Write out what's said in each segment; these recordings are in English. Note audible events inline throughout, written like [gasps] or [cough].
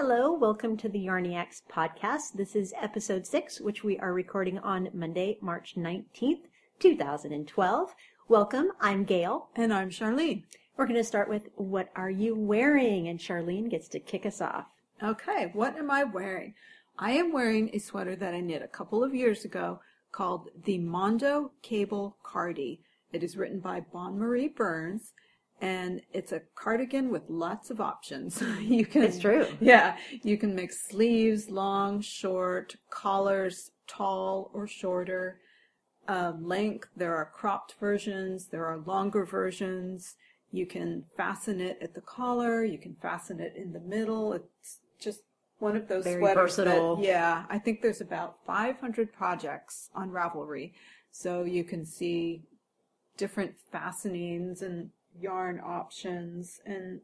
Hello, welcome to the Yarniacs podcast. This is episode six, which we are recording on Monday, March 19th, 2012. Welcome, I'm Gayle. And I'm Charlene. We're going to start with What Are You Wearing? And Charlene gets to kick us off. Okay, what am I wearing? I am wearing a sweater that I knit a couple of years ago called the Mondo Cable Cardi. It is written by Bonne Marie Burns and it's a cardigan with lots of options. [laughs] you can It's true. Yeah, you can make sleeves long, short, collars tall or shorter. Uh, length, there are cropped versions, there are longer versions. You can fasten it at the collar, you can fasten it in the middle. It's just one of those Very sweaters versatile. that yeah, I think there's about 500 projects on Ravelry. So you can see different fastenings and yarn options and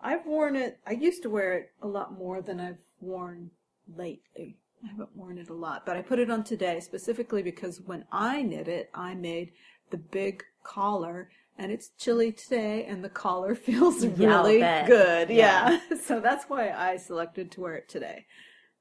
I've worn it I used to wear it a lot more than I've worn lately. I haven't worn it a lot, but I put it on today specifically because when I knit it, I made the big collar and it's chilly today and the collar [laughs] feels really good. Yeah. yeah. [laughs] so that's why I selected to wear it today.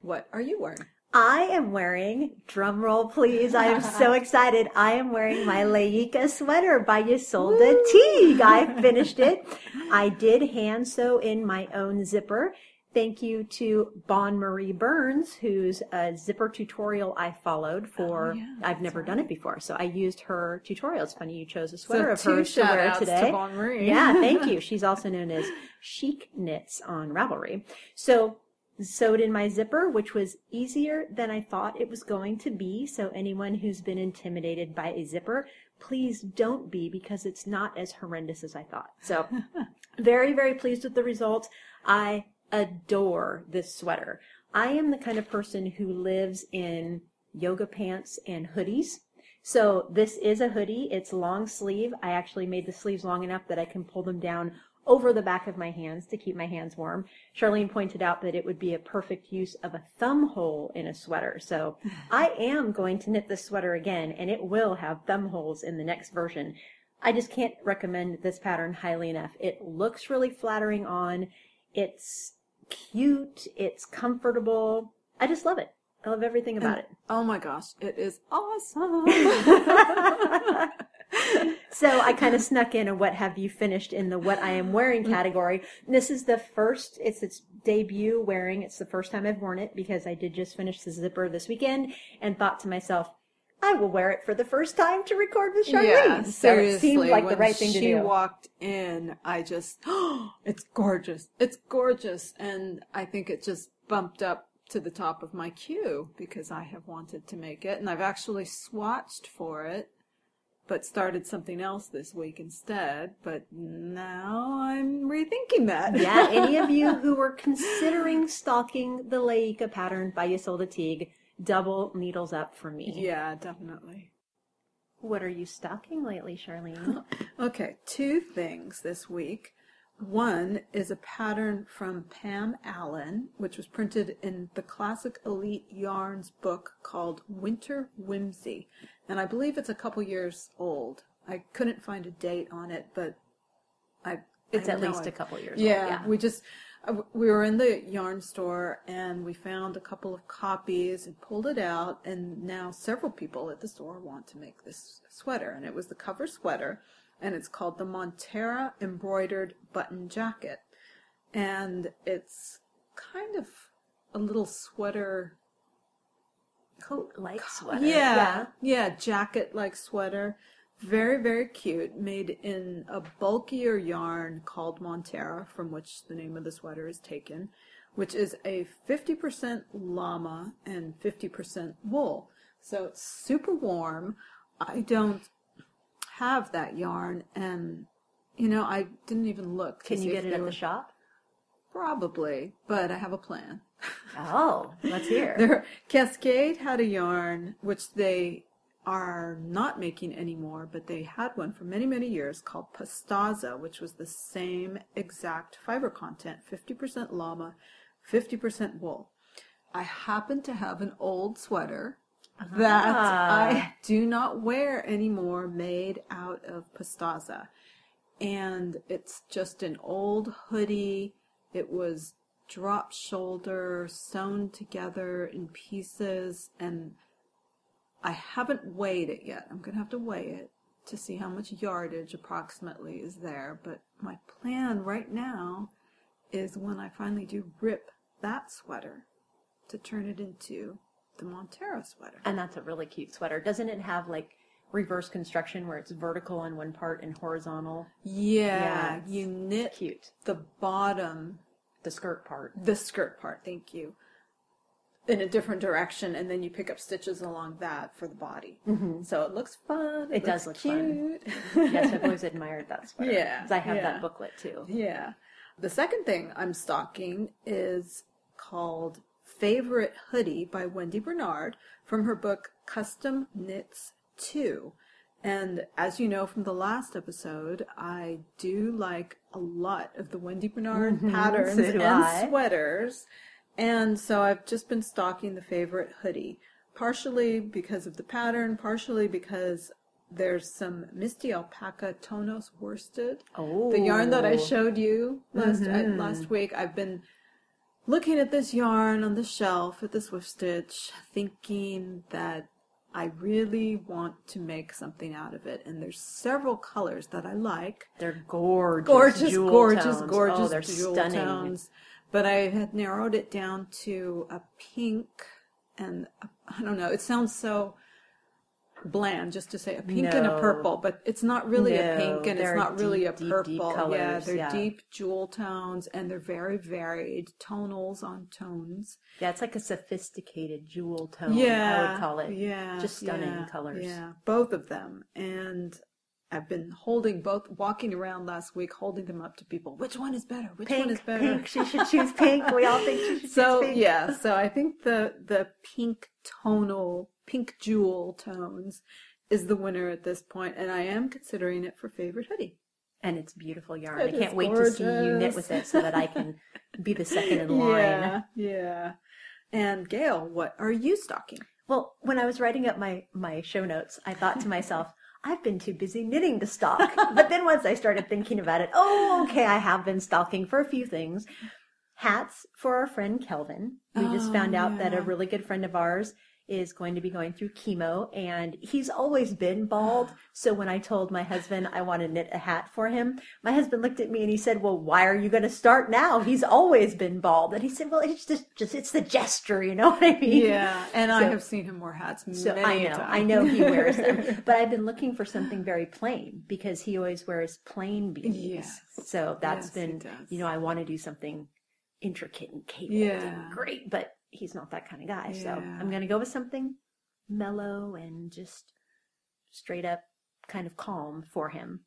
What are you wearing? I am wearing, drum roll please, I am so [laughs] excited. I am wearing my Laika sweater by Ysolda Teague. I [laughs] finished it. I did hand sew in my own zipper. Thank you to Bonne Marie Burns, whose uh, zipper tutorial I followed for. Oh, yeah, I've never right. done it before, so I used her tutorial. It's funny you chose a sweater so of hers to wear today. To Bonne Marie. yeah, thank [laughs] you. She's also known as Chic Knits on Ravelry. So sewed in my zipper, which was easier than I thought it was going to be. So anyone who's been intimidated by a zipper, please don't be because it's not as horrendous as I thought. So [laughs] very, very pleased with the results. I adore this sweater. I am the kind of person who lives in yoga pants and hoodies. So this is a hoodie. It's long sleeve. I actually made the sleeves long enough that I can pull them down over the back of my hands to keep my hands warm. Charlene pointed out that it would be a perfect use of a thumb hole in a sweater. So [sighs] I am going to knit this sweater again and it will have thumb holes in the next version. I just can't recommend this pattern highly enough. It looks really flattering on. It's cute. It's comfortable. I just love it. I love everything about and, it. Oh my gosh, it is awesome. [laughs] [laughs] so I kind of snuck in a what have you finished in the what I am wearing category. this is the first, it's its debut wearing. It's the first time I've worn it because I did just finish the zipper this weekend and thought to myself, I will wear it for the first time to record with Charlene. Yeah, so it seemed like the right thing to do. She walked in, I just, oh, [gasps] it's gorgeous. It's gorgeous. And I think it just bumped up to the top of my queue because I have wanted to make it and I've actually swatched for it but started something else this week instead. But now I'm rethinking that. yeah, any of you [laughs] who were considering stalking the Laika pattern by Ysolda Teague, double needles up for me. Yeah, definitely. What are you stalking lately, Charlene? [laughs] okay, two things this week. One is a pattern from Pam Allen, which was printed in the Classic Elite Yarns book called Winter Whimsy. And I believe it's a couple years old. I couldn't find a date on it, but I. It's I at least a couple years yeah, old. Yeah, we just. Uh, we were in the yarn store and we found a couple of copies and pulled it out and now several people at the store want to make this sweater and it was the cover sweater and it's called the Montera Embroidered Button Jacket. And it's kind of a little sweater coat like sweater. Yeah, yeah, yeah jacket like sweater. Very, very cute. Made in a bulkier yarn called Montera, from which the name of the sweater is taken, which is a 50% llama and 50% wool. So it's super warm. I don't have that yarn, and you know, I didn't even look. Can you get it in the shop? Probably, but I have a plan. Oh, let's hear. [laughs] Their Cascade had a yarn which they are not making anymore, but they had one for many, many years called Pastaza, which was the same exact fiber content 50% llama, 50% wool. I happen to have an old sweater that ah. I do not wear anymore made out of pastaza. And it's just an old hoodie. It was drop shoulder sewn together in pieces and I haven't weighed it yet. I'm going to have to weigh it to see how much yardage approximately is there. But my plan right now is when I finally do rip that sweater to turn it into the Montera sweater. And that's a really cute sweater. Doesn't it have like reverse construction where it's vertical on one part and horizontal? Yeah, Yeah, you knit Cute. the bottom, The skirt part. the skirt part, thank you, in a different direction, and then you pick up stitches along that for the body. Mm-hmm. So it looks fun. It does looks look fun. cute. yes, I've always [laughs] admired that sweater. Yeah, 'Cause I have yeah. that booklet too. Yeah. The second thing I'm stocking is called Favorite Hoodie by Wendy Bernard from her book Custom Knits 2. And as you know from the last episode, I do like a lot of the Wendy Bernard patterns so and I. sweaters. And so I've just been stocking the favorite hoodie, partially because of the pattern, partially because there's some Misti Alpaca Tonos worsted. Oh. The yarn that I showed you last uh, last week, I've been looking at this yarn on the shelf at the Swift Stitch, thinking that I really want to make something out of it. And there's several colors that I like. They're gorgeous. Gorgeous, jewel gorgeous, tones. Oh, gorgeous Oh, they're jewel stunning. tones. But I had narrowed it down to a pink and I I don't know, it sounds so bland just to say a pink and a purple, but it's not really a pink and it's not really deep, a deep, deep purple. yeah, they're yeah. deep jewel tones and they're very varied tonals on tones. Yeah, it's like a sophisticated jewel tone. yeah, I would call it. Yeah, Just stunning yeah, colors. Yeah, both of them, and I've been holding both, walking around last week, holding them up to people. Which one is better? Which one is better? pink. She should choose pink. We all think she [laughs] should so choose pink. yeah, so I think the the pink tonal, pink jewel tones is the winner at this point, and I am considering it for favorite hoodie. And it's beautiful yarn. It I can't wait to see you knit with it so that I can be the second in [laughs] line. Yeah, yeah. And Gayle, what are you stocking? Well, when I was writing up my my show notes, I thought to myself, I've been too busy knitting to stock. [laughs] but then once I started thinking about it, oh, okay, I have been stalking for a few things. Hats for our friend Kelvin. We just Oh, found out that a really good friend of ours is going to be going through chemo and he's always been bald. [sighs] So when I told my husband I want to knit a hat for him, my husband looked at me and he said, "Well, why are you going to start now? He's always been bald." And he said, "Well, it's just just it's the gesture, you know [laughs] what I mean?" Yeah, and I have seen him wear hats So I know, time. I know he wears them, [laughs] but I've been looking for something very plain because he always wears plain beanies. Yes. So that's Yes, been, you know, I want to do something intricate and cabled Yeah. and great, but he's not that kind of guy. So I'm going to go with something mellow and just straight up kind of calm for him.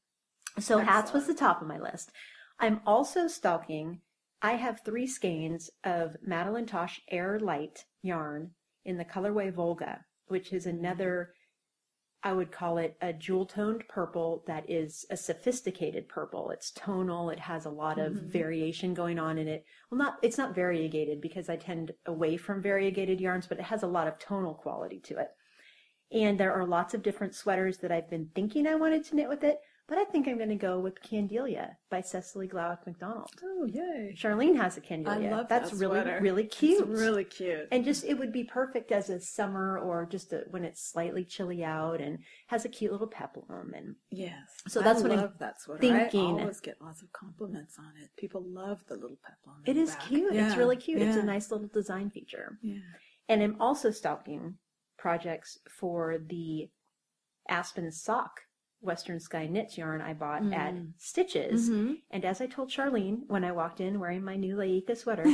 So hats was the top of my list. I'm also stalking. I have three skeins of Madeline Tosh Eyre Light yarn in the colorway Volga, which is another, I would call it a jewel toned purple that is a sophisticated purple. It's tonal. It has a lot of mm-hmm. variation going on in it. Well, not, it's not variegated because I tend away from variegated yarns, but it has a lot of tonal quality to it. And there are lots of different sweaters that I've been thinking I wanted to knit with it, but I think I'm going to go with Candelia by Cecily Glowik MacDonald. Oh, yay. Charlene has a Candelia. I love That's that really, sweater. really cute. It's really cute. and just, it would be perfect as a summer or just a, when it's slightly chilly out and has a cute little peplum. And yes. So that's I what I'm love that sweater. thinking. I always get lots of compliments on it. People love the little peplum. it is back. cute. It's really cute. It's a nice little design feature. Yeah. And I'm also stalking projects for the Aspen Sock Western Sky Knits yarn I bought at mm-hmm. Stitches. Mm-hmm. And as I told Charlene when I walked in wearing my new Laika sweater,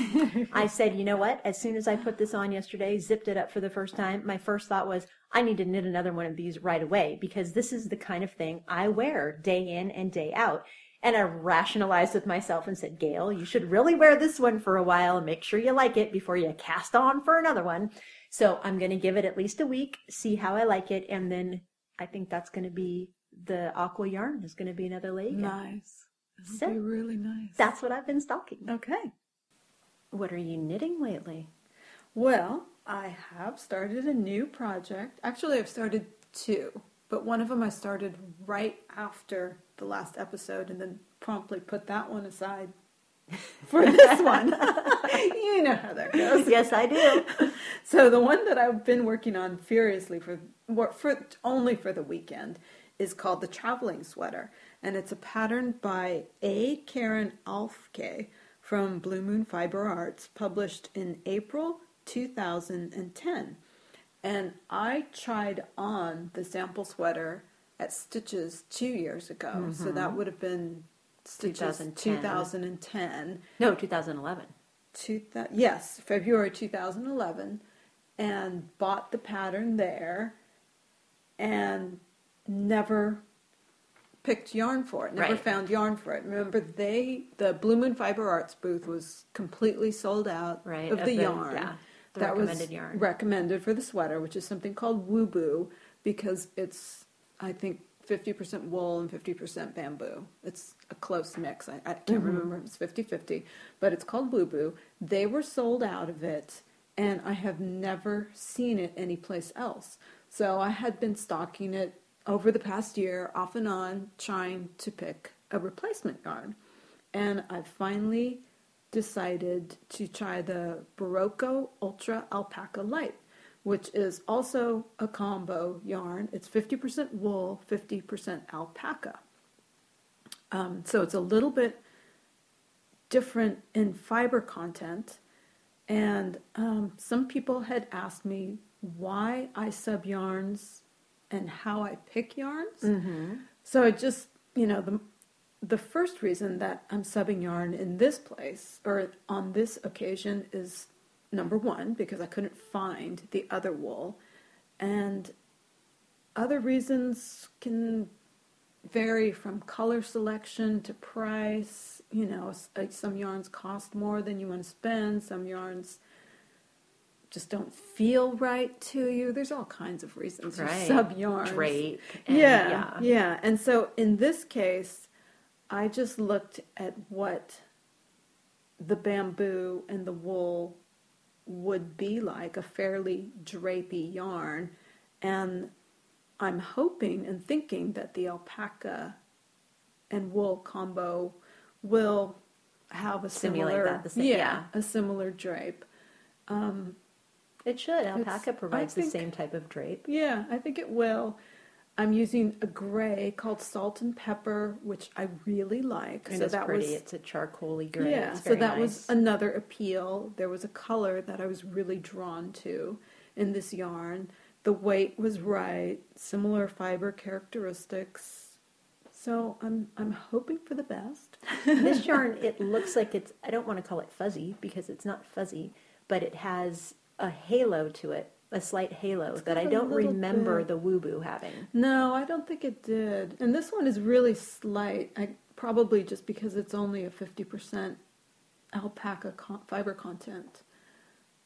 [laughs] I said, you know what? As soon as I put this on yesterday, zipped it up for the first time, my first thought was, I need to knit another one of these right away because this is the kind of thing I wear day in and day out. And I rationalized with myself and said, Gayle, you should really wear this one for a while and make sure you like it before you cast on for another one. So I'm going to give it at least a week, see how I like it, and then I think that's going to be the aqua yarn is going to be another Laika. Nice. That'll So- really nice. That's what I've been stalking. okay. What are you knitting lately? Well, I have started a new project. Actually, I've started two, but one of them I started right after the last episode and then promptly put that one aside [laughs] for this one. [laughs] you know how that goes. yes, I do. [laughs] So the one that I've been working on furiously for, for only for the weekend is called the traveling sweater, and it's a pattern by A. Karen Alfke from Blue Moon Fiber Arts, published in April 2010. And I tried on the sample sweater at Stitches two years ago, so that mm-hmm. would have been Stitches 2010. 2010. No, 2011. Two yes, February 2011, and bought the pattern there, and never picked yarn for it. Never Right. found yarn for it. Remember, they the Blue Moon Fiber Arts booth was completely sold out Right, of, of the, the- yarn. yeah, the that was recommended yarn. recommended for the sweater, which is something called Woobu, because it's I think. 50% wool and 50% bamboo. It's a close mix. I, I can't Mm-hmm. remember if it's 50 50, but it's called Boo. They were sold out of it, and I have never seen it anyplace else. So I had been stocking it over the past year, off and on, trying to pick a replacement yarn. And I finally decided to try the Berroco Ultra Alpaca Light, which is also a combo yarn. It's 50% wool, 50% alpaca. Um, so it's a little bit different in fiber content. And um, some people had asked me why I sub yarns and how I pick yarns. Mm-hmm. So it just, you know, the the first reason that I'm subbing yarn in this place or on this occasion is number one because I couldn't find the other wool, and other reasons can vary from color selection to price. You know, uh, some yarns cost more than you want to spend. Some yarns just don't feel right to you. There's all kinds of reasons Right. sub yarns. Drape. and- yeah, yeah. yeah. And so in this case, I just looked at what the bamboo and the wool would be like a fairly drapey yarn. And I'm hoping and thinking that the alpaca and wool combo will have a Simulate similar, that the same- yeah, yeah. a similar drape. Um, It should. Alpaca I provides the same type of drape. Yeah, I think it will. I'm using a gray called Salt and Pepper, which I really like. And so it's that pretty. was it's a charcoaly gray. yeah. It's So that nice. was another appeal. There was a color that I was really drawn to in this yarn. The weight was right, similar fiber characteristics. So I'm I'm hoping for the best. [laughs] this yarn. [laughs] It looks like it's. I don't want to call it fuzzy because it's not fuzzy, but it has a halo to it, a slight halo that I don't remember bit. the woobu having. No, I don't think it did. And this one is really slight. I probably just because it's only a 50% alpaca con- fiber content.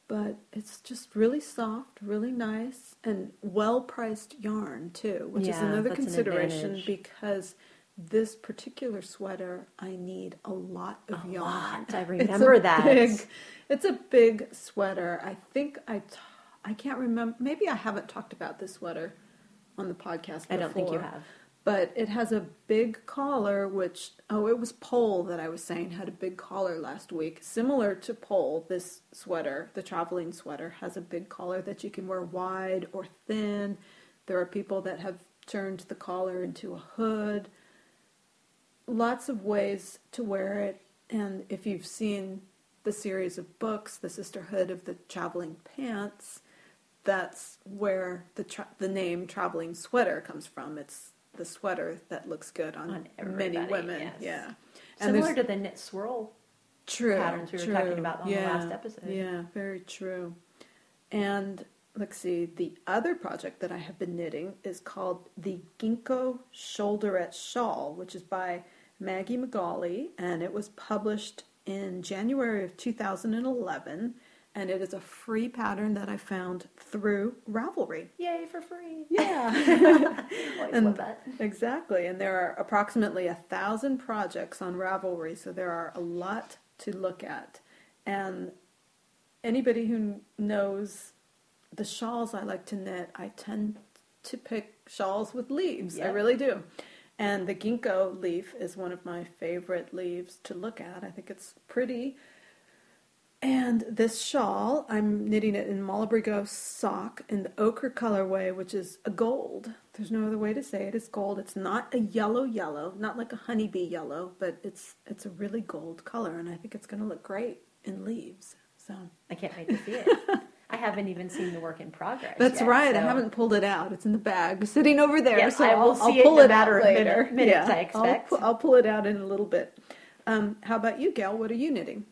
But it's just really soft, really nice, and well-priced yarn too, which is another that's an consideration because this particular sweater I need a lot of A yarn. lot. I [laughs] It's a remember that. Big, it's a big sweater. I think I, t- I can't remember. Maybe I haven't talked about this sweater on the podcast. Before, I don't think you have. But it has a big collar, which oh, it was Pole that I was saying had a big collar last week. Similar to Pole, this sweater, the traveling sweater, has a big collar that you can wear wide or thin. There are people that have turned the collar into a hood lots of ways to wear it. And if you've seen the series of books, The Sisterhood of the Traveling Pants, that's where the tra- the name traveling sweater comes from. It's the sweater that looks good on, On many women. yes. Yeah. And Similar to the knit swirl. true patterns we were talking about on the last episode. Yeah, very true. And let's see, the other project that I have been knitting is called the Ginkgo Shoulderette Shawl, which is by Maggie McGauley, and it was published in January of 2011. And it is a free pattern that I found through Ravelry. Yay for free! Yeah. [laughs] [laughs] And- love that. Exactly, and there are approximately a thousand projects on Ravelry, so there are a lot to look at. And anybody who knows the shawls I like to knit, I tend to pick shawls with leaves. I really do. And the ginkgo leaf is one of my favorite leaves to look at. I think it's pretty. And this shawl, I'm knitting it in Malabrigo sock in the ochre colorway, which is a gold. There's no other way to say it. It's gold. It's not a yellow yellow, not like a honeybee yellow, but it's it's a really gold color, and I think it's going to look great in leaves. So I can't wait to see it. [laughs] I haven't even seen the work in progress. That's yet, right. so- I haven't pulled it out. It's in the bag, sitting over there. Yes, so I will I'll, I'll see it pull in it out later. minute- minutes, I I'll expect. pu- I'll, pull it out in a little bit. Um, how about you, Gayle? What are you knitting?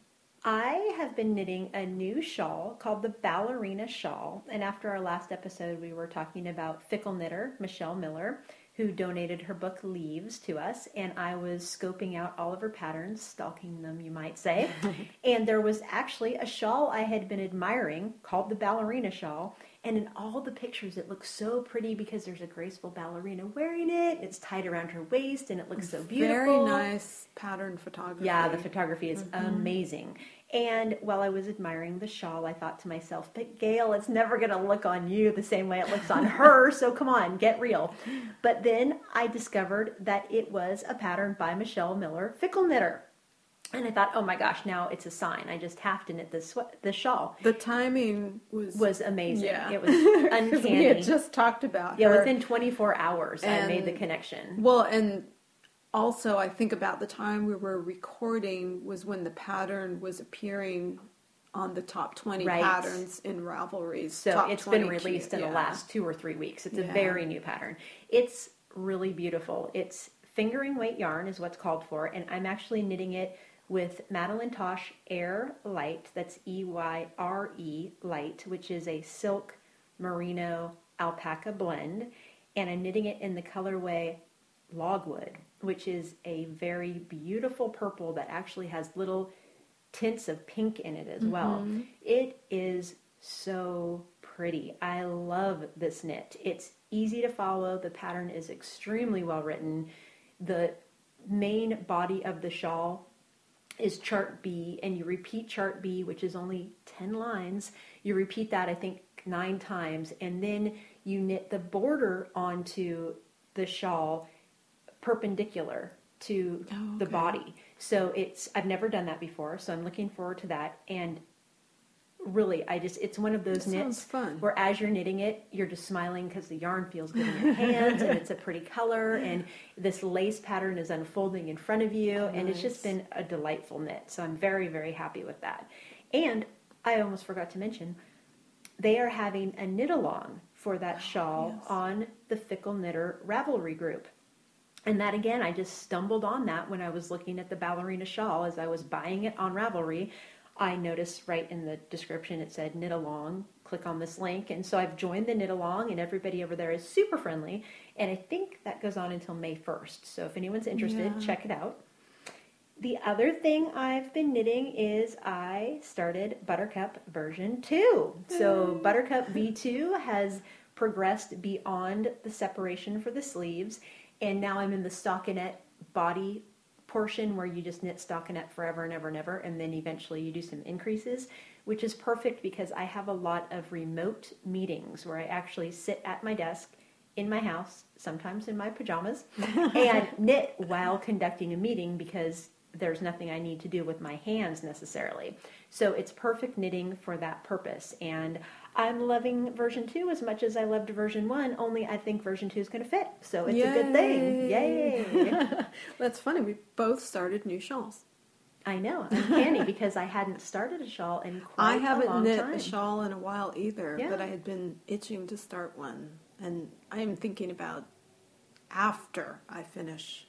I have been knitting a new shawl called the Ballerina Shawl. And after our last episode, we were talking about fickle knitter Michelle Miller, who donated her book Leaves to us. And I was scoping out all of her patterns, stalking them, you might say. [laughs] and there was actually a shawl I had been admiring called the Ballerina Shawl. And in all the pictures, it looks so pretty because there's a graceful ballerina wearing it. It's tied around her waist and it looks so beautiful. Very nice pattern photography. Yeah, the photography is Mm-hmm. amazing. And while I was admiring the shawl, I thought to myself, but Gayle, it's never going to look on you the same way it looks on [laughs] her. So come on, get real. But then I discovered that it was a pattern by Michelle Miller, Fickle Knitter. And I thought, oh my gosh, now it's a sign. I just have to knit this this shawl. The timing was Was amazing. yeah. It [laughs] was 'Cause we had just talked about yeah, her. within 24 hours, I made the connection. Well, and also I think about the time we were recording was when the pattern was appearing on the top 20 Right. patterns in Ravelry's So it's been 20 released in yeah. the last two or three weeks. It's a Yeah. very new pattern. It's really beautiful. It's fingering weight yarn is what's called for, and I'm actually knitting it with Madeline Tosh Eyre Light. That's E Y R E Light, which is a silk merino alpaca blend, and I'm knitting it in the colorway logwood, which is a very beautiful purple that actually has little tints of pink in it as mm-hmm. well. It is so pretty. I love this knit. It's easy to follow. The pattern is extremely well written. The main body of the shawl is chart B, and you repeat chart B, which is only 10 lines. You repeat that, I think, nine times, and then you knit the border onto the shawl perpendicular to Oh, the body. So it's, I've never done that before, so I'm looking forward to that. And really, I just, it's one of those That knits where as you're knitting it, you're just smiling because the yarn feels good in your [laughs] hands and it's a pretty color and this lace pattern is unfolding in front of you and it's just been a delightful knit. So I'm very, very happy with that. And I almost forgot to mention, they are having a knit along for that [gasps] shawl Oh, yes. on the Fickle Knitter Ravelry group. And that again, I just stumbled on that when I was looking at the ballerina shawl as I was buying it on Ravelry. I noticed right in the description it said knit along. Click on this link. And so I've joined the knit along, and everybody over there is super friendly. And I think that goes on until May 1st. So if anyone's interested, Yeah. check it out. The other thing I've been knitting is I started Buttercup version 2. So Buttercup V2 has progressed beyond the separation for the sleeves and now I'm in the stockinette body portion where you just knit stockinette forever and ever and ever and then eventually you do some increases which is perfect because I have a lot of remote meetings where I actually sit at my desk in my house, sometimes in my pajamas, [laughs] and knit while conducting a meeting because there's nothing I need to do with my hands necessarily. So it's perfect knitting for that purpose. And I'm loving version 2 as much as I loved version 1, only I think version 2 is going to fit. So it's a good thing. Yay! [laughs] That's funny. We both started new shawls. I know. Uncanny because I hadn't started a shawl in quite I a haven't long knit time. a shawl in a while either, Yeah. but I had been itching to start one. And I am thinking about after I finish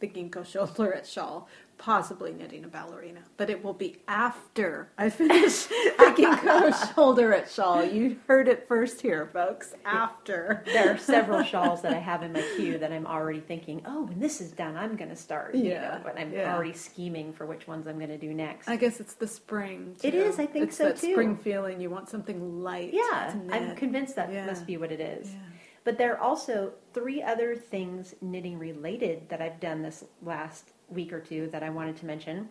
the ginkgo shoulderette shawl, possibly knitting a ballerina. But it will be after I finish [laughs] the shoulder shoulderette shawl. You heard it first here, folks. After. there are several shawls that I have in my queue that I'm already thinking, oh, when this is done, I'm going to start. you Yeah, know, but I'm yeah. already scheming for which ones I'm going to do next. I guess it's the spring. It too. is, I think it's so, that too. spring feeling. You want something light. yeah, I'm convinced that Yeah. must be what it is. Yeah. But there are also three other things knitting related that I've done this last week or two that I wanted to mention.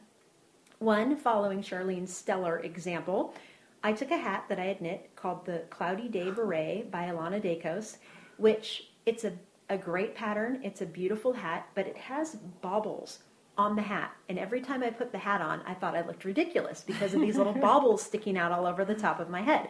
One, following Charlene's stellar example, I took a hat that I had knit called the Cloudy Day Beret by Alana Dakos, which it's a a great pattern. It's a beautiful hat, but it has baubles on the hat. And every time I put the hat on, I thought I looked ridiculous because of these little [laughs] baubles sticking out all over the top of my head.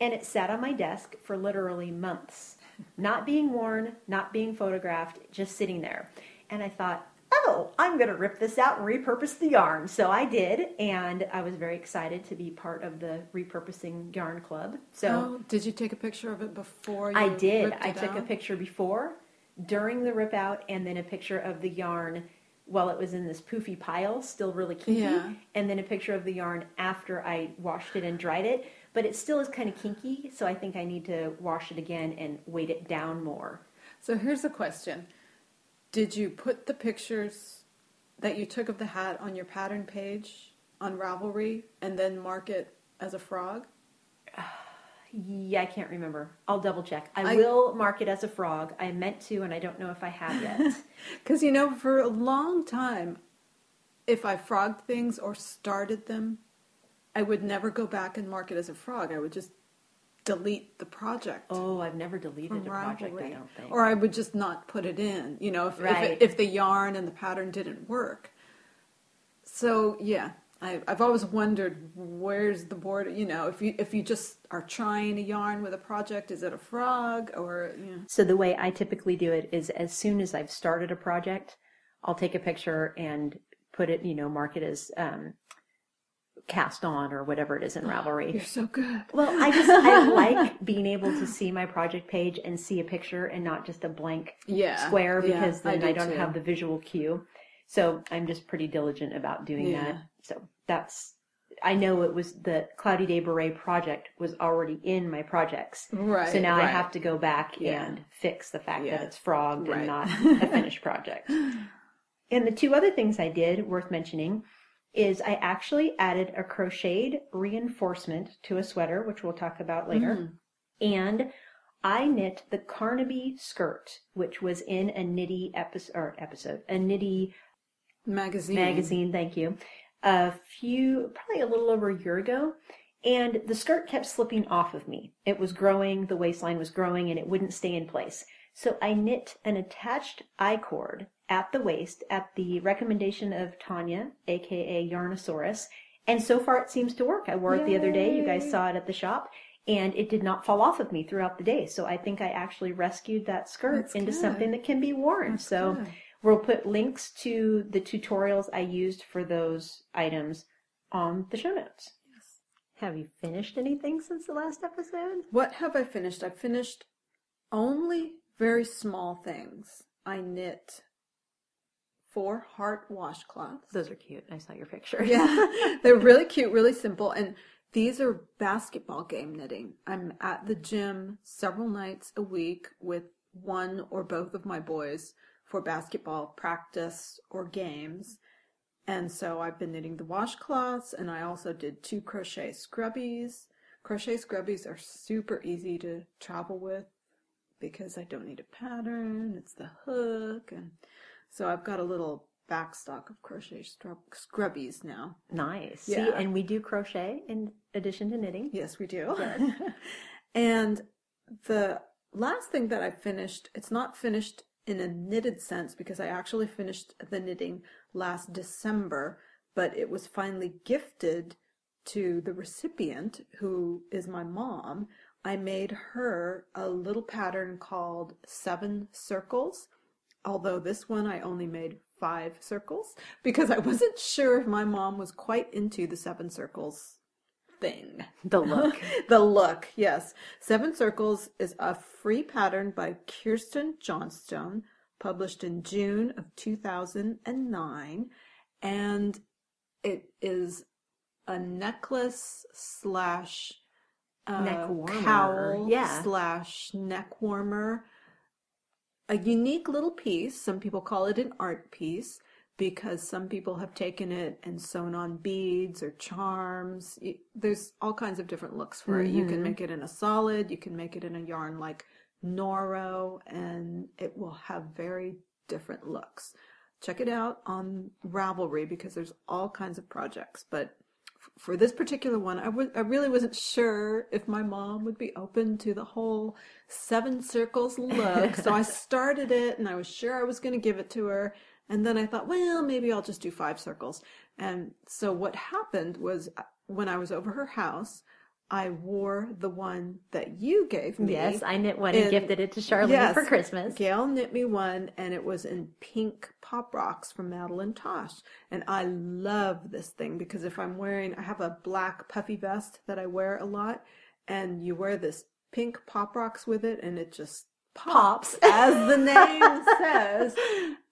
And it sat on my desk for literally months, not being worn, not being photographed, just sitting there. And I thought, oh, I'm going to rip this out and repurpose the yarn. So I did, and I was very excited to be part of the repurposing yarn club. So Oh, did you take a picture of it before you I did. I took a picture before, during the rip out, and then a picture of the yarn while it was in this poofy pile, still really kinky, Yeah. and then a picture of the yarn after I washed it and dried it. But it still is kind of kinky, so I think I need to wash it again and weight it down more. So here's the question. Did you put the pictures that you took of the hat on your pattern page on Ravelry and then mark it as a frog? [sighs] Yeah, I can't remember. I'll double check. I, I- will mark it as a frog. I meant to, and I don't know if I have yet. [laughs] Because, you know, for a long time, if I frogged things or started them, I would never go back and mark it as a frog. I would just delete the project. oh, I've never deleted a project. I don't think. Or I would just not put it in, you know, if, Right. if, if the yarn and the pattern didn't work. So, yeah, I, I've always wondered where's the border, you know, if you, if you just are trying a yarn with a project, is it a frog or, you know. So the way I typically do it is as soon as I've started a project, I'll take a picture and put it, you know, mark it as um, cast on or whatever it is in oh, Ravelry. You're so good. Well, I just I [laughs] like being able to see my project page and see a picture and not just a blank Yeah. square yeah, because then I, do don't too. have the visual cue. So I'm just pretty diligent about doing Yeah. that. So that's I know it was the Cloudy Day Beret project was already in my projects. Right. So now I have to go back Yeah. and fix the fact Yeah. that it's frogged Right. and not [laughs] a finished project. And the two other things I did worth mentioning is I actually added a crocheted reinforcement to a sweater, which we'll talk about later. Mm. And I knit the Carnaby skirt, which was in a Knitty episode, episode, a Knitty magazine. magazine, thank you, a few, probably a little over a year ago. And the skirt kept slipping off of me. It was growing, the waistline was growing, and it wouldn't stay in place. So I knit an attached I cord at the waist at the recommendation of Tanya, aka Yarnosaurus. And so far it seems to work. I wore it the other day. You guys saw it at the shop. And it did not fall off of me throughout the day. So I think I actually rescued that skirt That's into good. something that can be worn. That's so good. We'll put links to the tutorials I used for those items on the show notes. Yes. Have you finished anything since the last episode? What have I finished? I've finished only very small things. I knit four heart washcloths. Those are cute. I saw your picture. Yeah, [laughs] they're really cute, really simple, and these are basketball game knitting. I'm at the gym several nights a week with one or both of my boys for basketball practice or games. And so I've been knitting the washcloths and I also did two crochet scrubbies. Crochet scrubbies are super easy to travel with because I don't need a pattern. It's the hook and so I've got a little backstock of crochet scrub- scrubbies now. Nice. See, Yeah. and we do crochet in addition to knitting. Yes, we do. [laughs] and the last thing that I finished, it's not finished in a knitted sense because I actually finished the knitting last December, but it was finally gifted to the recipient, who is my mom. I made her a little pattern called Seven Circles, although this one I only made five circles because I wasn't sure if my mom was quite into the seven circles thing. The look. [laughs] the look, yes. Seven Circles is a free pattern by Kirsten Johnstone, published in June of 2009. And it is a necklace slash uh, Neck warmer, cowl yeah. slash neck warmer. A unique little piece. Some people call it an art piece because some people have taken it and sewn on beads or charms. There's all kinds of different looks for it. You can mm-hmm. make it in a solid, you can make it in a yarn like Noro, and it will have very different looks. Check it out on Ravelry because there's all kinds of projects. But for this particular one, I w- I really wasn't sure if my mom would be open to the whole seven circles look. so I [laughs] started it and I was sure I was going to give it to her. And then I thought, well, maybe I'll just do five circles. And so what happened was uh, when I was over her house, I wore the one that you gave me. Yes, I knit one and in- gifted it to Charlene Yes. for Christmas. Gayle knit me one, and it was in pink pop rocks from Madeline Tosh. And I love this thing because if I'm wearing, I have a black puffy vest that I wear a lot, and you wear this pink pop rocks with it, and it just pops, Pops. as the name [laughs] says,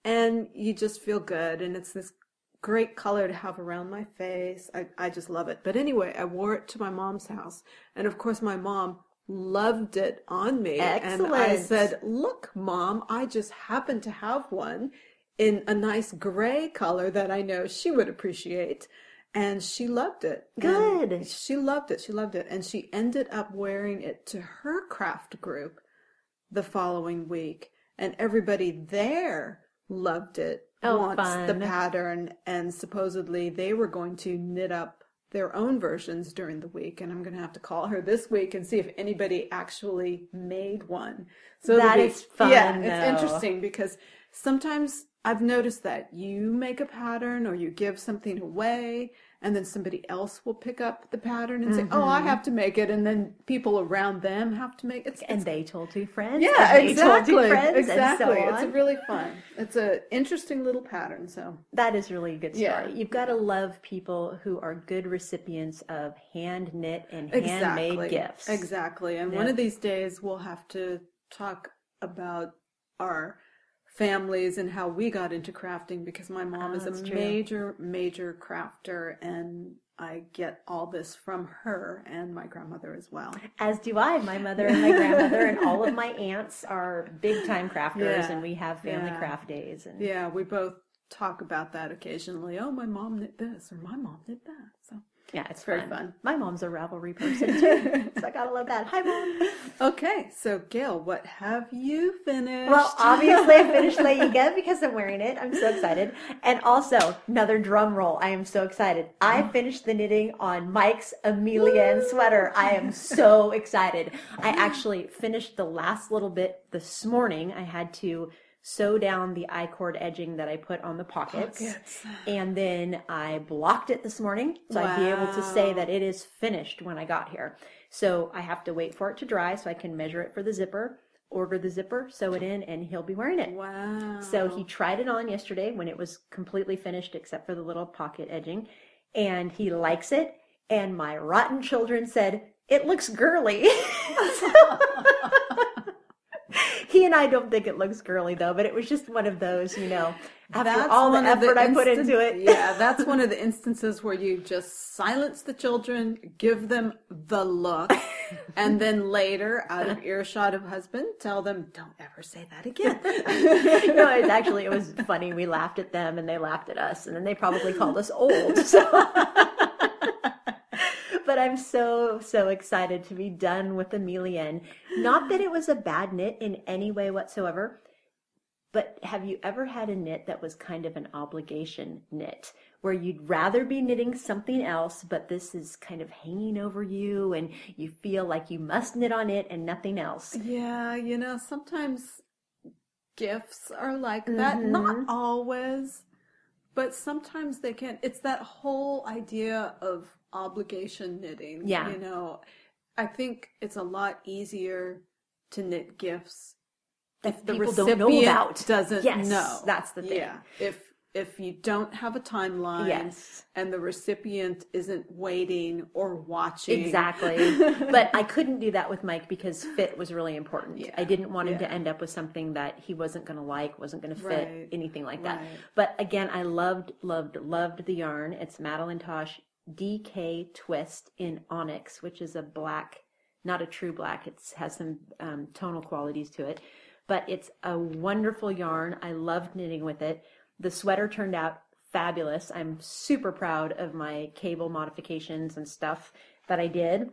and you just feel good. And it's this great color to have around my face. I, I just love it. But anyway, I wore it to my mom's house. And of course, my mom loved it on me. Excellent. And I said, Look, mom, I just happen to have one in a nice gray color that I know she would appreciate. And she loved it. And Good. she loved it. She loved it. And she ended up wearing it to her craft group the following week. And everybody there loved it. Oh, wants the pattern. And supposedly they were going to knit up their own versions during the week. And I'm going to have to call her this week and see if anybody actually made one. So That is fun, Yeah, it's interesting because sometimes I've noticed that you make a pattern or you give something away and then somebody else will pick up the pattern and say, "Oh, I mm-hmm. have to make it," and then people around them have to make it. It's, And they told two friends. yeah, exactly, friends, exactly. So It's really fun. It's an interesting little pattern. So That is really a good story. Yeah. You've got to love people who are good recipients of hand knit and exactly, handmade gifts. exactly. And one of these days we'll have to talk about our families and how we got into crafting because my mom Oh, is ah, a true. major, major crafter and I get all this from her and my grandmother as well. As do I. My mother and my grandmother and all of my aunts are big time crafters, Yeah. and we have family Yeah. craft days. And Yeah, we both talk about that occasionally. Oh, my mom knit this or my mom did that. So yeah, it's very fun. fun. My mom's a Ravelry [laughs] person too, so I gotta love that. Hi, mom. Okay, so Gayle, what have you finished? Well, obviously, I finished La [laughs] Yiga because I'm wearing it. I'm so excited. And also, another drum roll. I am so excited. I oh. finished the knitting on Mike's Emilienne sweater. I am so [laughs] excited. I actually finished the last little bit this morning. I had to sew down the I-cord edging that I put on the pockets. Pockets. And then I blocked it this morning. So I'd be able to say that it is finished when I got here. So I have to wait for it to dry so I can measure it for the zipper, order the zipper, sew it in, and he'll be wearing it. wow. So he tried it on yesterday when it was completely finished except for the little pocket edging, and he likes it. And my rotten children said, It looks girly. [laughs] [laughs] [laughs] he and I don't think it looks girly though, but it was just one of those, you know, after all the effort I put into it. [laughs] yeah, that's one of the instances where you just silence the children, give them the look, [laughs] and then later, out of earshot of husband, tell them, "Don't ever say that again." [laughs] no, it's actually it was funny. We laughed at them and they laughed at us, and then they probably called us old. So. But I'm so so excited to be done with Emilienne. Not that it was a bad knit in any way whatsoever. But have you ever had a knit that was kind of an obligation knit where you'd rather be knitting something else, but this is kind of hanging over you and you feel like you must knit on it and nothing else? Yeah, you know, sometimes gifts are like that. Mm-hmm. Not always, but sometimes they can. It's that whole idea of obligation knitting. Yeah. You know, I think it's a lot easier to knit gifts That if the recipient don't know about. doesn't Yes, know. that's the thing. Yeah. If if you don't have a timeline Yes. and the recipient isn't waiting or watching. Exactly. [laughs] but I couldn't do that with Mike because fit was really important. Yeah, I didn't want him to end up with something that he wasn't going to like, wasn't going to fit, Right, anything like that. right. But again, I loved, loved, loved the yarn. It's Madeline Tosh DK Twist in Onyx, which is a black, not a true black. It has some um, tonal qualities to it. But it's a wonderful yarn. I loved knitting with it. The sweater turned out fabulous. I'm super proud of my cable modifications and stuff that I did.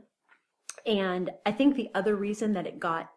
And I think the other reason that it got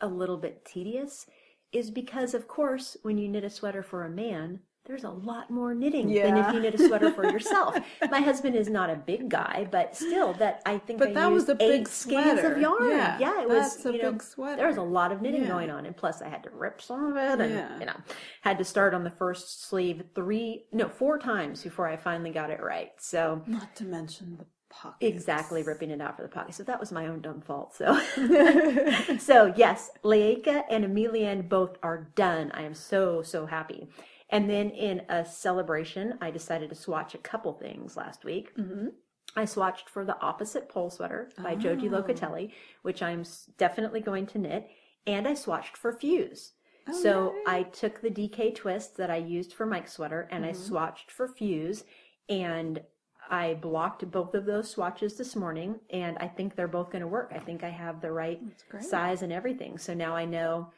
a little bit tedious is because, of course, when you knit a sweater for a man, there's a lot more knitting than if you knit a sweater for [laughs] yourself. My husband is not a big guy, but still, that I think But I that was a big sweater. of yarn. Yeah, it was that's a you know, big sweater. There was a lot of knitting Yeah. going on, and plus I had to rip some of it, and Yeah. you know, had to start on the first sleeve three, no, four times before I finally got it right. So Not to mention the pockets. exactly ripping it out for the pocket. So that was my own dumb fault. So, [laughs] [laughs] so yes, Laika and Emilian both are done. I am so so happy. And then in a celebration, I decided to swatch a couple things last week. Mm-hmm. I swatched for the opposite pole sweater by Joji Locatelli, which I'm definitely going to knit, and I swatched for Fuse. so I took the DK twist that I used for Mike's sweater and I swatched for Fuse, and I blocked both of those swatches this morning, and I think they're both going to work. I think I have the right size and everything. So now I know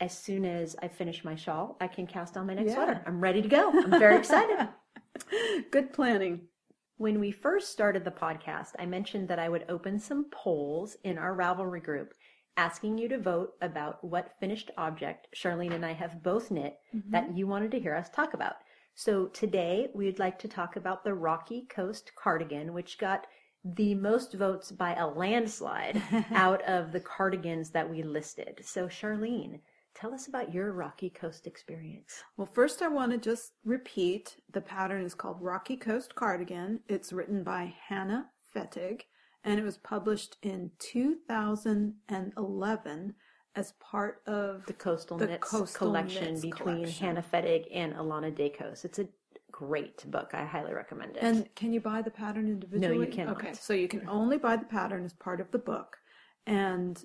as soon as I finish my shawl, I can cast on my next Yeah. sweater. I'm ready to go. I'm very excited. [laughs] Good planning. When we first started the podcast, I mentioned that I would open some polls in our Ravelry group asking you to vote about what finished object Charlene and I have both knit mm-hmm. that you wanted to hear us talk about. So today we'd like to talk about the Rocky Coast cardigan, which got the most votes by a landslide [laughs] out of the cardigans that we listed. So Charlene, tell us about your Rocky Coast experience. Well, first I want to just repeat the pattern is called Rocky Coast Cardigan. It's written by Hannah Fettig and it was published in 2011 as part of the Coastal The Knits Coastal collection Knits between collection. Hannah Fettig and Alana Dakos. It's a great book. I highly recommend it. And can you buy the pattern individually? No, you cannot. Okay, so you can only buy the pattern as part of the book, and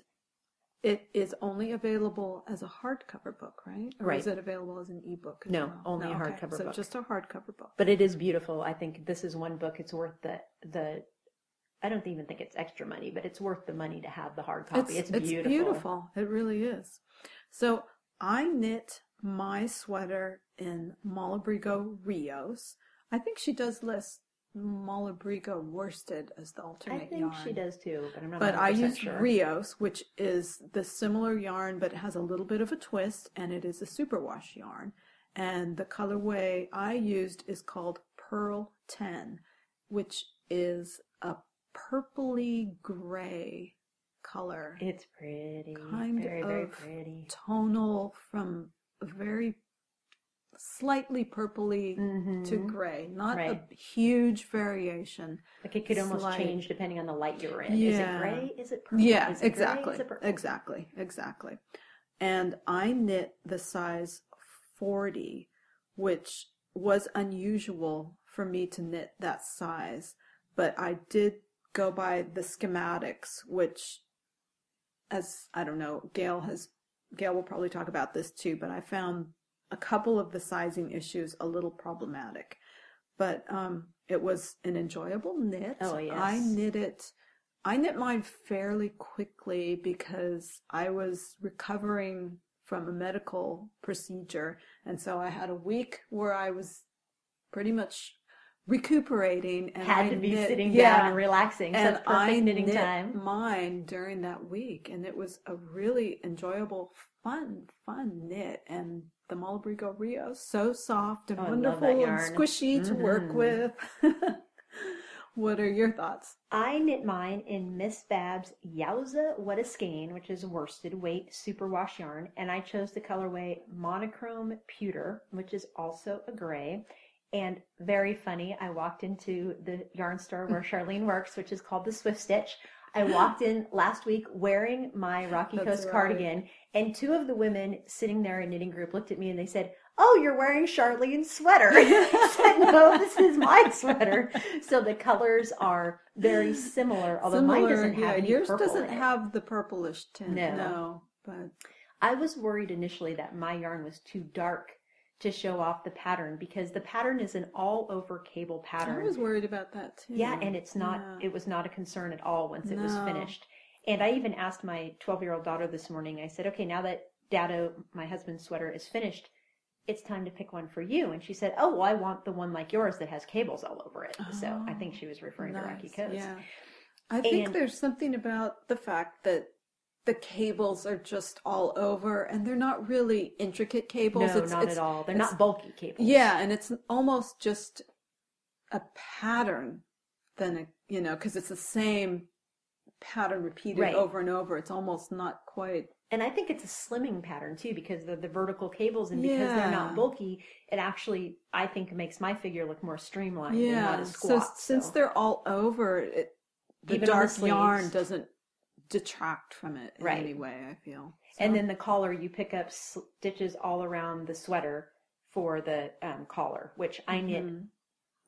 it is only available as a hardcover book, right? Or Right. is it available as an ebook? As No, well? only a oh, okay, hardcover so book. So just a hardcover book. but it is beautiful. I think this is one book. It's worth the the. I don't even think it's extra money, but it's worth the money to have the hard copy. It's, beautiful. It's beautiful. It really is. So I knit my sweater in Malabrigo Rios. I think she does list Malabrigo worsted as the alternate yarn. I think yarn. she does too, but I'm not. Sure. But I 100% used sure. Rios, which is the similar yarn, but it has a little bit of a twist, and it is a superwash yarn. And the colorway I used is called Pearl 10, which is a purpley gray color, It's pretty. kind very, of very pretty. tonal from very slightly purpley to gray, not Mm-hmm. Right. a huge variation. Like it could almost slight. change depending on the light you're in. Is it gray? Is it purple? Yeah, it exactly. It? Exactly. Exactly. And I knit the size 40, which was unusual for me to knit that size, but I did go by the schematics, which as I don't know, Gayle has Gayle will probably talk about this too, but I found a couple of the sizing issues a little problematic. But um it was an enjoyable knit. Oh, yes. I knit it I knit mine fairly quickly because I was recovering from a medical procedure. And so I had a week where I was pretty much recuperating and Had I to be knit- sitting yeah, down and relaxing. So and perfect I knitting knit time. mine during that week, and it was a really enjoyable, fun, fun knit. And the Malabrigo Rio, so soft and Oh, wonderful that and yarn. squishy to work with. [laughs] what are your thoughts? I knit mine in Miss Babs Yowza What a Skein, which is worsted weight superwash yarn, and I chose the colorway monochrome pewter, which is also a gray. And very funny, I walked into the yarn store where [laughs] Charlene works, which is called the Swift Stitch. I walked in last week wearing my Rocky That's Coast right. cardigan, and two of the women sitting there in knitting group looked at me and they said, "Oh, you're wearing Charlene's sweater." [laughs] I said, "No, this is my sweater." So the colors are very similar, although mine doesn't have yeah, yours doesn't have the purplish tint. No. no but I was worried initially that my yarn was too dark to show off the pattern because the pattern is an all-over cable pattern. I was worried about that too. Yeah, and it's not. Yeah. It was not a concern at all once it was No. finished. And I even asked my 12-year-old daughter this morning. I said, "Okay, now that Dado, my husband's sweater, is finished, it's time to pick one for you." And she said, "Oh, well, I want the one like yours that has cables all over it." So I think she was referring to Rocky oh, Nice, Coast. Yeah. I think And- there's something about the fact that the cables are just all over and they're not really intricate cables. No, it's, not it's, at all. They're not bulky cables. Yeah, and it's almost just a pattern than a, you know, because it's the same pattern repeated Right. over and over. It's almost not quite. And I think it's a slimming pattern too because the, the vertical cables and because they're not bulky, it actually I think makes my figure look more streamlined and not Yeah. as So squat. since they're all over, it, the Even dark yarn doesn't detract from it in Right. any way. I feel. and then the collar you pick up stitches all around the sweater for the um, collar, which I knit Mhm.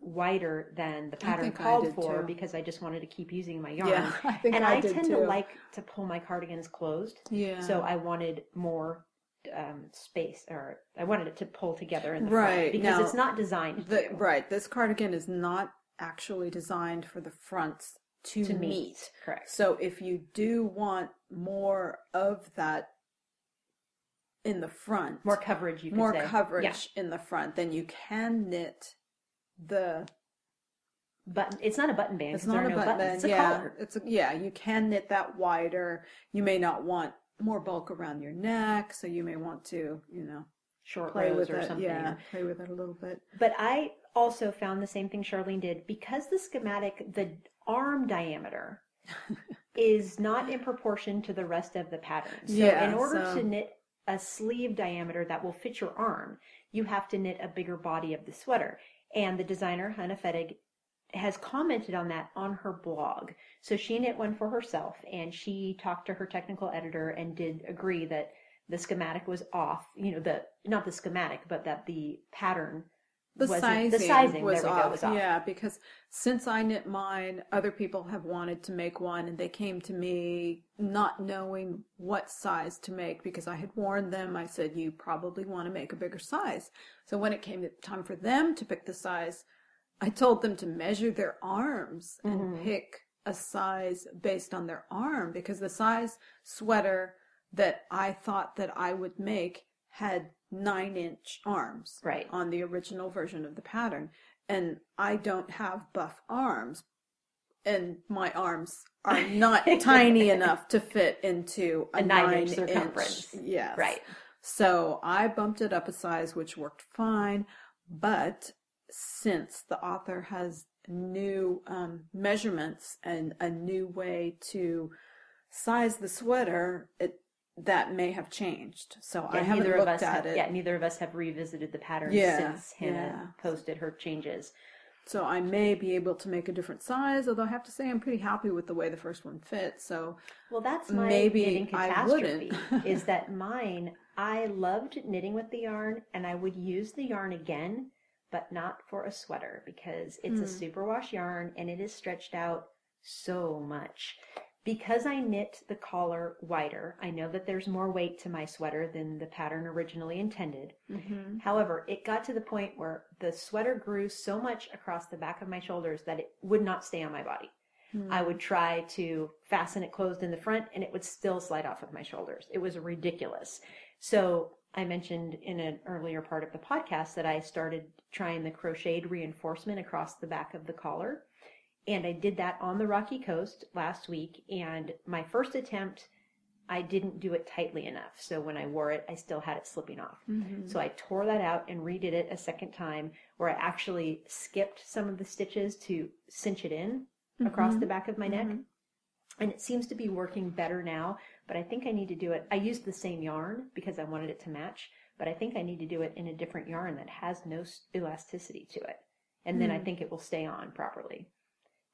wider than the pattern called for too. because I just wanted to keep using my yarn. Yeah, I think and I, I, tend too. to like to pull my cardigans closed. Yeah. So I wanted more um, space, or I wanted it to pull together in the Right, front because now, it's not designed The, right. This cardigan is not actually designed for the fronts to, to meet. meet. Correct. So if you do want more of that in the front, More coverage, you could more say. coverage Yeah. in the front, then you can knit the. Button. It's not a button band. It's not a no button band. It's a yeah, collar. it's a, yeah. You can knit that wider. You may not want more bulk around your neck, so you may want to, you know, Short play rows with or it. something. Yeah, play with it a little bit. But I also found the same thing Charlene did because the schematic, the arm diameter is not in proportion to the rest of the pattern. So Yeah, in order so- to knit a sleeve diameter that will fit your arm, you have to knit a bigger body of the sweater. And the designer, Hannah Fettig, has commented on that on her blog. So she knit one for herself and she talked to her technical editor and did agree that the schematic was off, you know, the not the schematic, but that the pattern The sizing, the sizing was, there we go, off. was off. Yeah, because since I knit mine, other people have wanted to make one, and they came to me not knowing what size to make because I had warned them. I said, "You probably want to make a bigger size." So when it came time for them to pick the size, I told them to measure their arms and Mhm. pick a size based on their arm because the size sweater that I thought that I would make had nine inch arms Right. on the original version of the pattern. And I don't have buff arms. And my arms are [laughs] not tiny enough to fit into a, A nine-inch nine circumference. Yes. Right. So I bumped it up a size, which worked fine. But since the author has new um, measurements and a new way to size the sweater, it that may have changed. So I haven't neither of looked us at have, it. Yeah, neither of us have revisited the pattern Yeah, since Hannah yeah. posted her changes. So I may be able to make a different size, although I have to say I'm pretty happy with the way the first one fits. So Well, that's my Maybe knitting I catastrophe. wouldn't. [laughs] is that mine? I loved knitting with the yarn, and I would use the yarn again, but not for a sweater because it's a Hmm. superwash yarn and it is stretched out so much. Because I knit the collar wider, I know that there's more weight to my sweater than the pattern originally intended. mhm. However, it got to the point where the sweater grew so much across the back of my shoulders that it would not stay on my body. I would try to fasten it closed in the front and it would still slide off of my shoulders. It was ridiculous. So I mentioned in an earlier part of the podcast that I started trying the crocheted reinforcement across the back of the collar. And I did that on the Rocky Coast last week. And my first attempt, I didn't do it tightly enough. So when I wore it, I still had it slipping off. Mhm. So I tore that out and redid it a second time where I actually skipped some of the stitches to cinch it in across Mhm. the back of my neck. Mhm. And it seems to be working better now, but I think I need to do it. I used the same yarn because I wanted it to match, but I think I need to do it in a different yarn that has no elasticity to it. And then I Hmm. think it will stay on properly.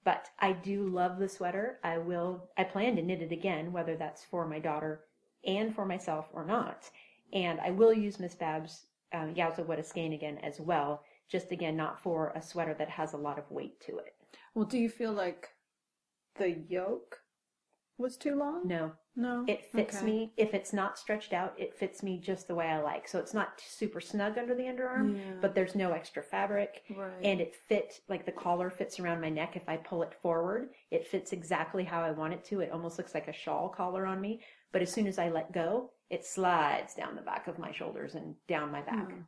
But I do love the sweater. I will, I plan to knit it again, whether that's for my daughter and for myself or not. And I will use Miss Babs' um, Yowza What a Skein again as well, just again, not for a sweater that has a lot of weight to it. Well, do you feel like the yoke was too long? No, No. It fits Okay. me. If it's not stretched out, it fits me just the way I like. So it's not super snug under the underarm, Yeah. but there's no extra fabric. Right. And it fit, like the collar fits around my neck. If I pull it forward, it fits exactly how I want it to. It almost looks like a shawl collar on me. But as soon as I let go, it slides down the back of my shoulders and down my back. Hmm.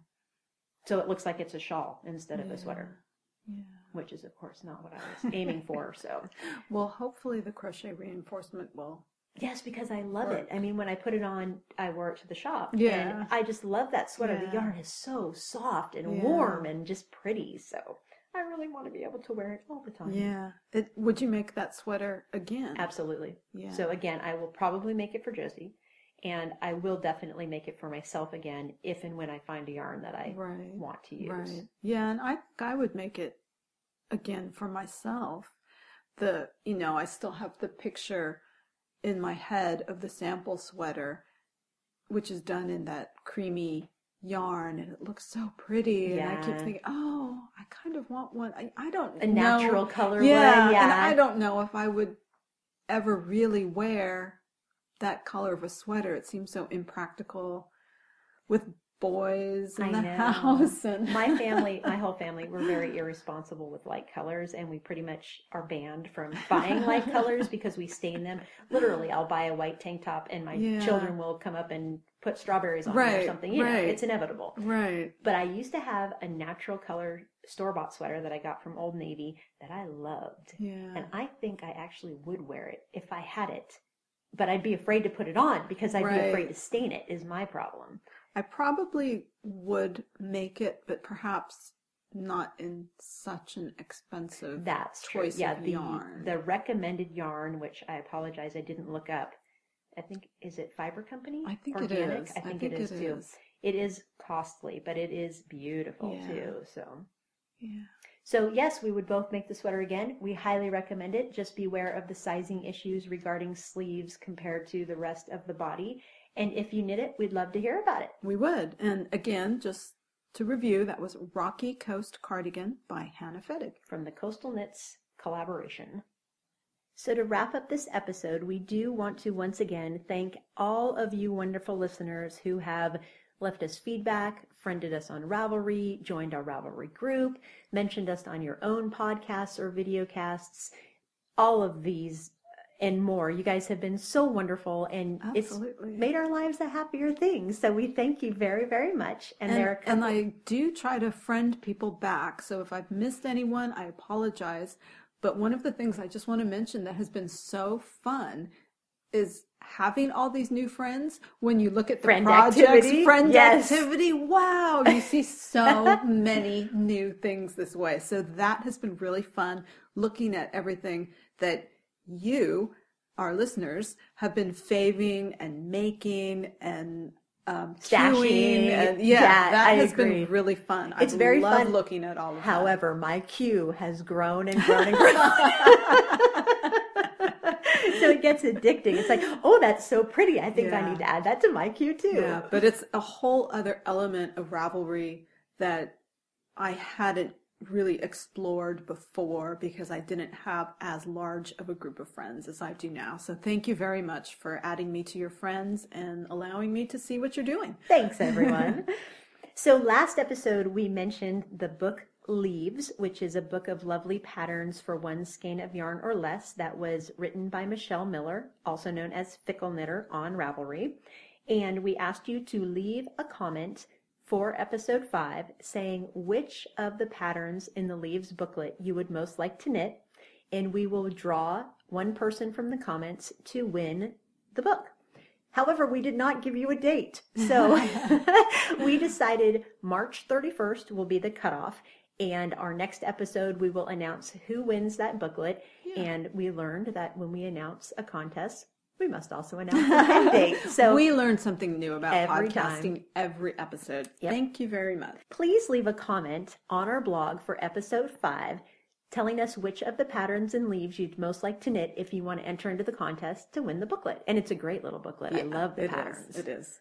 So it looks like it's a shawl instead of a sweater, Yeah. which is, of course, not what I was aiming for. So [laughs] Well, hopefully the crochet reinforcement will Yes, because I love Or- it. I mean, when I put it on, I wore it to the shop. Yeah. And I just love that sweater. The yarn is so soft and Yeah. warm and just pretty. So I really want to be able to wear it all the time. Yeah. It, would you make that sweater again? Absolutely. Yeah. So again, I will probably make it for Josie. And I will definitely make it for myself again if and when I find a yarn that I right. want to use. Right. Yeah, and I think I would make it again for myself. The you know, I still have the picture in my head of the sample sweater, which is done in that creamy yarn and it looks so pretty. And I keep thinking, oh, I kind of want one. I, I don't A know. natural color yeah, one. Yeah. And I don't know if I would ever really wear that color of a sweater. It seems so impractical with boys in I the know. house and [laughs] my family, my whole [laughs] family, we're very irresponsible with light colors, and we pretty much are banned from buying light colors because we stain them. Literally, I'll buy a white tank top, and my Yeah. children will come up and put strawberries on it or something. You know, it's inevitable. right. But I used to have a natural color store bought sweater that I got from Old Navy that I loved, Yeah. and I think I actually would wear it if I had it. But I'd be afraid to put it on because I'd be afraid to stain it. Is my problem. I probably would make it, but perhaps not in such an expensive That's true. choice Yeah, of the yarn. the recommended yarn, which I apologize I didn't look up. I think is it Fiber Company? I think Organik? it is. I think, it is too. is. It is costly, but it is beautiful Yeah. too. So Yeah. so yes, we would both make the sweater again. We highly recommend it. Just beware of the sizing issues regarding sleeves compared to the rest of the body. And if you knit it, we'd love to hear about it. We would. And again, just to review, that was Rocky Coast Cardigan by Hannah Fettig. from the Coastal Knits collaboration. So, to wrap up this episode, we do want to once again thank all of you wonderful listeners who have left us feedback, friended us on Ravelry, joined our Ravelry group, mentioned us on your own podcasts or videocasts. All of these and more. You guys have been so wonderful and Absolutely. it's made our lives a happier thing. So, we thank you very, very much. And, And, there and I do try to friend people back. So if I've missed anyone, I apologize. But one of the things I just want to mention that has been so fun is having all these new friends. When you look at the Friend projects, activity? friend Yes. activity, wow, you see so [laughs] many new things this way. So that has been really fun looking at everything that you, our listeners, have been faving and making and um, Stashing. and yeah, Yeah, that I has agree. been really fun. It's I very love fun. looking at all of that. However, my queue has grown and grown and [laughs] grown. [laughs] so it gets addicting. It's like, oh, that's so pretty. I think I need to add that to my queue too. Yeah, but it's a whole other element of Ravelry that I hadn't really explored before because I didn't have as large of a group of friends as I do now. So thank you very much for adding me to your friends and allowing me to see what you're doing. Thanks, [laughs] everyone. so, last episode, we mentioned the book Leaves, which is a book of lovely patterns for one skein of yarn or less that was written by Michelle Miller, also known as Fickle Knitter on Ravelry. And we asked you to leave a comment for episode five saying which of the patterns in the Leaves booklet you would most like to knit. And we will draw one person from the comments to win the book. However, we did not give you a date. So [laughs] [laughs] we decided March 31st will be the cutoff. And our next episode, we will announce who wins that booklet. And we learned that when we announce a contest, we must also announce the [laughs] end date. So we learn something new about Every podcasting time. every episode. Yep. Thank you very much. please leave a comment on our blog for episode five telling us which of the patterns and leaves you'd most like to knit if you want to enter into the contest to win the booklet. And it's a great little booklet. I love the It is, patterns. It is.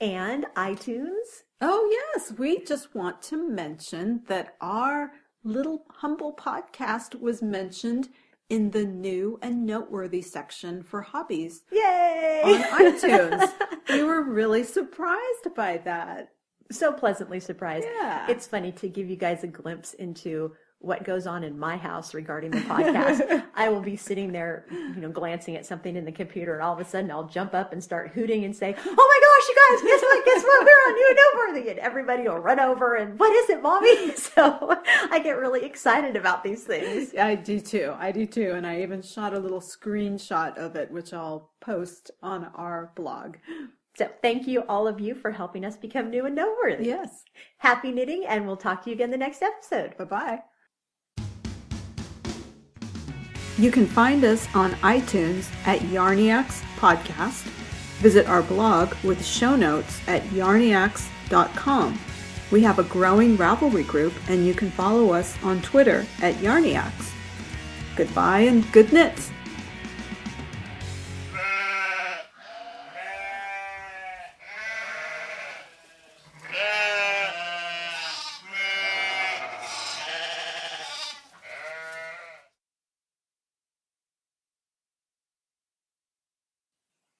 And iTunes. Oh, yes. We just want to mention that our little humble podcast was mentioned in the new and noteworthy section for hobbies Yay! on iTunes. [laughs] we were really surprised by that. so pleasantly surprised. Yeah. It's funny to give you guys a glimpse into what goes on in my house regarding the podcast. [laughs] I will be sitting there, you know, glancing at something in the computer, and all of a sudden I'll jump up and start hooting and say, "Oh my gosh, you guys! Guess what? Guess what? We're on New and Noteworthy!" And everybody will run over and, "What is it, mommy?" [laughs] So I get really excited about these things. I do too. I do too. And I even shot a little screenshot of it, which I'll post on our blog. So thank you all of you for helping us become new and noteworthy. Yes. Happy knitting, and we'll talk to you again the next episode. Bye bye. You can find us on iTunes at Yarniacs Podcast. Visit our blog with show notes at yarniacs.com. We have a growing Ravelry group, and you can follow us on Twitter at Yarniacs. Goodbye and good knits!